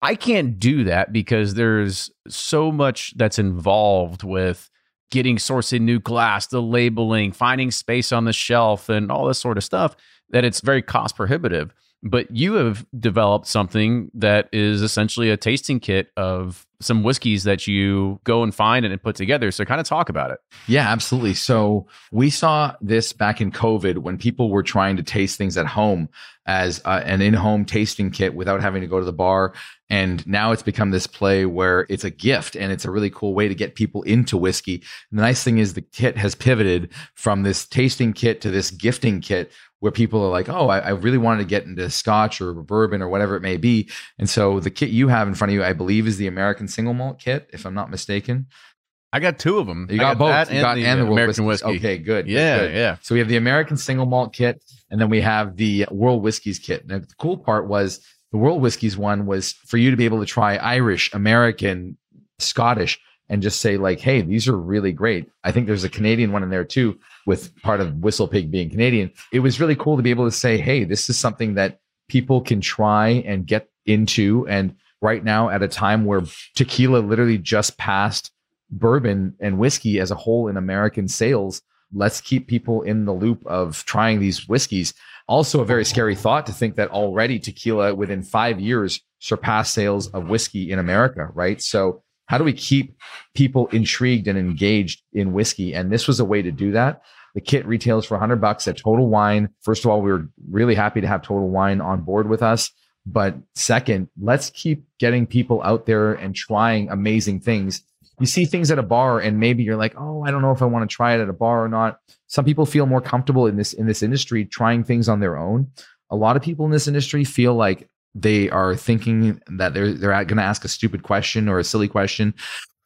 I can't do that because there's so much that's involved with getting sourcing new glass, the labeling, finding space on the shelf, and all this sort of stuff that it's very cost prohibitive.
But you have developed something that is essentially a tasting kit of some whiskeys that you go and find and put together. So kind of talk about it.
Yeah, absolutely. So we saw this back in COVID when people were trying to taste things at home as uh, an in-home tasting kit without having to go to the bar. And now it's become this play where it's a gift and it's a really cool way to get people into whiskey. And the nice thing is the kit has pivoted from this tasting kit to this gifting kit where people are like, oh, I, I, really wanted to get into scotch or bourbon or whatever it may be. And so the kit you have in front of you, I believe, is the American single malt kit, if I'm not mistaken.
I got two of them.
You got,
got
both. You got
the,
and the
American whiskey.
Okay, good.
Yeah,
good.
yeah.
So we have the American single malt kit, and then we have the World Whiskeys kit. Now, the cool part was the World Whiskeys one was for you to be able to try Irish, American, Scottish, and just say like, "Hey, these are really great." I think there's a Canadian one in there too, with part of WhistlePig being Canadian. It was really cool to be able to say, "Hey, this is something that people can try and get into." And right now, at a time where tequila literally just passed bourbon and whiskey as a whole in American sales, let's keep people in the loop of trying these whiskeys. Also, a very scary thought to think that already tequila within five years surpassed sales of whiskey in America, right? So, how do we keep people intrigued and engaged in whiskey? And this was a way to do that. The kit retails for 100 bucks at Total Wine. First of all, we were really happy to have Total Wine on board with us. But second, let's keep getting people out there and trying amazing things you see things at a bar and maybe you're like, oh, I don't know if I want to try it at a bar or not. Some people feel more comfortable in this in this industry trying things on their own. A lot of people in this industry feel like they are thinking that they're they're going to ask a stupid question or a silly question.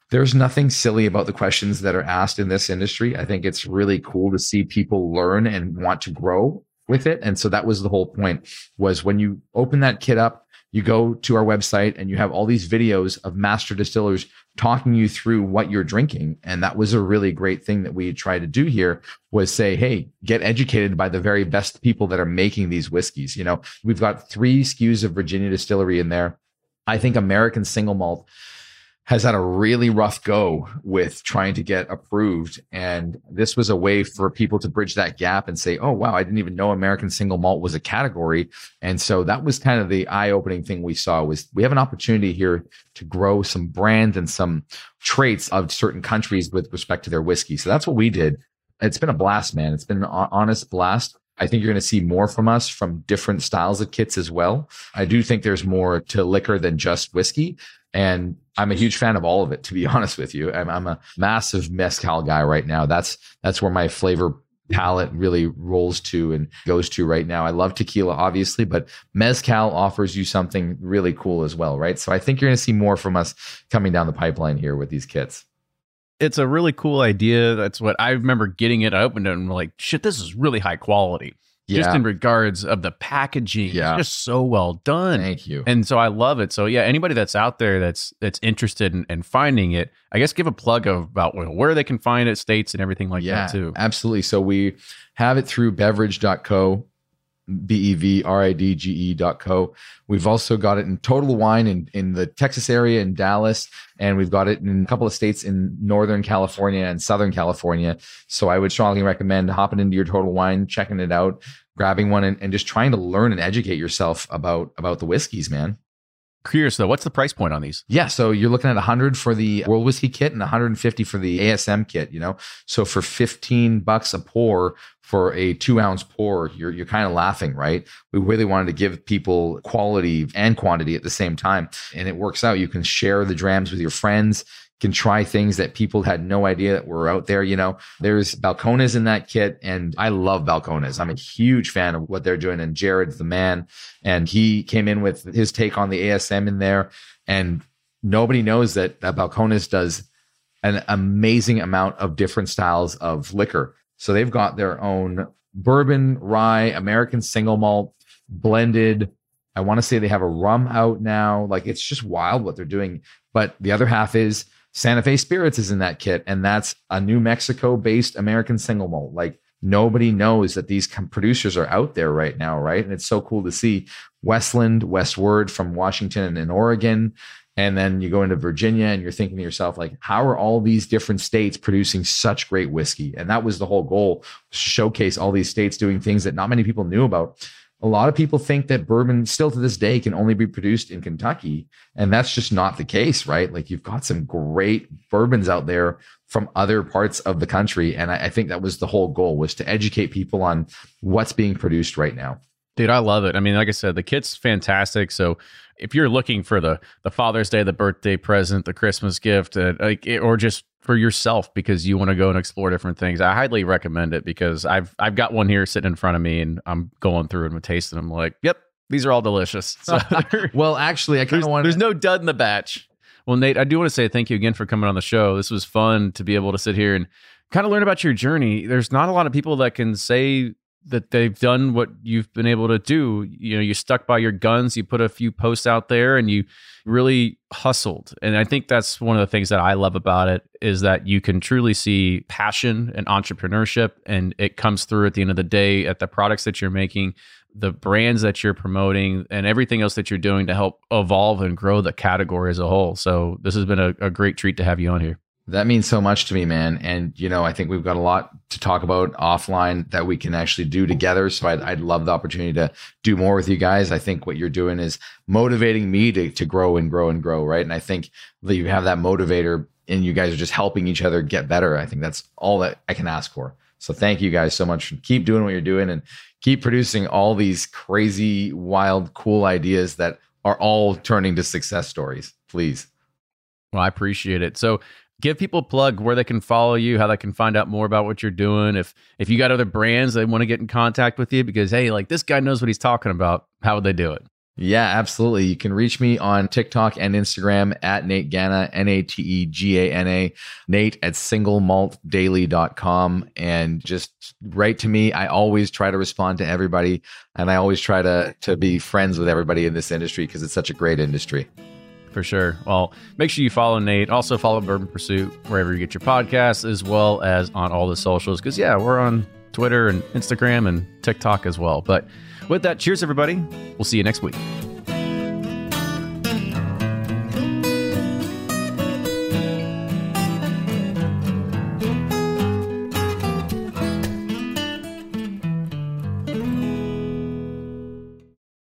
There's nothing silly about the questions that are asked in this industry. I think it's really cool to see people learn and want to grow with it. And so that was the whole point was when you open that kit up, you go to our website and you have all these videos of master distillers talking you through what you're drinking. And that was a really great thing that we tried to do here was say hey get educated by the very best people that are making these whiskeys. You know we've got three SKUs of virginia distillery in there. I think american single malt has had a really rough go with trying to get approved. And this was a way for people to bridge that gap and say, oh, wow, I didn't even know American single malt was a category. And so that was kind of the eye opening thing we saw was we have an opportunity here to grow some brands and some traits of certain countries with respect to their whiskey. So that's what we did. It's been a blast, man. It's been an honest blast. I think you're going to see more from us from different styles of kits as well. I do think there's more to liquor than just whiskey. And I'm a huge fan of all of it, to be (laughs) honest with you. I'm, I'm a massive mezcal guy right now. That's that's where my flavor palette really rolls to and goes to right now. I love tequila, obviously, but mezcal offers you something really cool as well, right? So I think you're going to see more from us coming down the pipeline here with these kits.
It's a really cool idea. That's what I remember getting it. I opened it and I'm like, shit, this is really high quality yeah. just in regards of the packaging. Yeah. just so well done.
Thank you.
And so I love it. So yeah, anybody that's out there that's that's interested in, in finding it, I guess give a plug of about where they can find it, states and everything like
yeah,
that too.
Absolutely. So we have it through bevridge.co. B E V R I D G E dot co. We've also got it in Total Wine in, in the Texas area in Dallas, and we've got it in a couple of states in Northern California and Southern California. So I would strongly recommend hopping into your Total Wine, checking it out grabbing one and, and just trying to learn and educate yourself about about the whiskeys, man.
Curious though, what's the price point on these?
Yeah, so you're looking at 100 for the World Whiskey kit and 150 for the ASM kit. You know, so for 15 bucks a pour for a two ounce pour, you're you're kind of laughing, right? We really wanted to give people quality and quantity at the same time, and it works out. You can share the drams with your friends can try things that people had no idea that were out there. You know, there's Balcones in that kit, and I love Balcones. I'm a huge fan of what they're doing, and Jared's the man. And he came in with his take on the ASM in there, and nobody knows that, that Balcones does an amazing amount of different styles of liquor. So they've got their own bourbon, rye, American single malt, blended. I want to say they have a rum out now. Like it's just wild what they're doing. But the other half is Santa Fe Spirits is in that kit, and that's a New Mexico based American single malt. Like nobody knows that these producers are out there right now, right? And it's so cool to see Westland, Westward from Washington and in Oregon. And then you go into Virginia and you're thinking to yourself, like, how are all these different states producing such great whiskey? And that was the whole goal showcase all these states doing things that not many people knew about. A lot of people think that bourbon still to this day can only be produced in Kentucky. And that's just not the case, right? Like you've got some great bourbons out there from other parts of the country. And I, I think that was the whole goal was to educate people on what's being produced right now.
Dude, I love it. I mean, like I said, the kit's fantastic. So if you're looking for the the Father's Day, the birthday present, the Christmas gift, uh, like, or just for yourself because you want to go and explore different things, I highly recommend it because I've I've got one here sitting in front of me and I'm going through and tasting them. Like, yep, these are all delicious. (laughs) So (laughs)
well, actually, I kind of want.
There's no dud in the batch. Well, Nate, I do want to say thank you again for coming on the show. This was fun to be able to sit here and kind of learn about your journey. There's not a lot of people that can say that they've done what you've been able to do. You know, you stuck by your guns, you put a few posts out there and you really hustled. And I think that's one of the things that I love about it is that you can truly see passion and entrepreneurship and it comes through at the end of the day at the products that you're making, the brands that you're promoting and everything else that you're doing to help evolve and grow the category as a whole. So this has been a, a great treat to have you on here.
That means so much to me, man. And, you know, I think we've got a lot to talk about offline that we can actually do together. So I'd, I'd love the opportunity to do more with you guys. I think what you're doing is motivating me to, to grow and grow and grow. Right. And I think that you have that motivator and you guys are just helping each other get better. I think that's all that I can ask for. So thank you guys so much. Keep doing what you're doing and keep producing all these crazy, wild, cool ideas that are all turning to success stories. Please.
Well, I appreciate it. So give people a plug where they can follow you, how they can find out more about what you're doing. If if you got other brands that want to get in contact with you because hey, like this guy knows what he's talking about, how would they do it?
Yeah, absolutely. You can reach me on TikTok and Instagram at Nate Gana, N A T E G A N A, Nate at singlemaltdaily.com. And just write to me. I always try to respond to everybody and I always try to, to be friends with everybody in this industry because it's such a great industry.
For sure. Well, make sure you follow Nate. Also follow Bourbon Pursuit wherever you get your podcasts, as well as on all the socials. Because yeah, we're on Twitter and Instagram and TikTok as well. But with that, cheers everybody. We'll see you next week.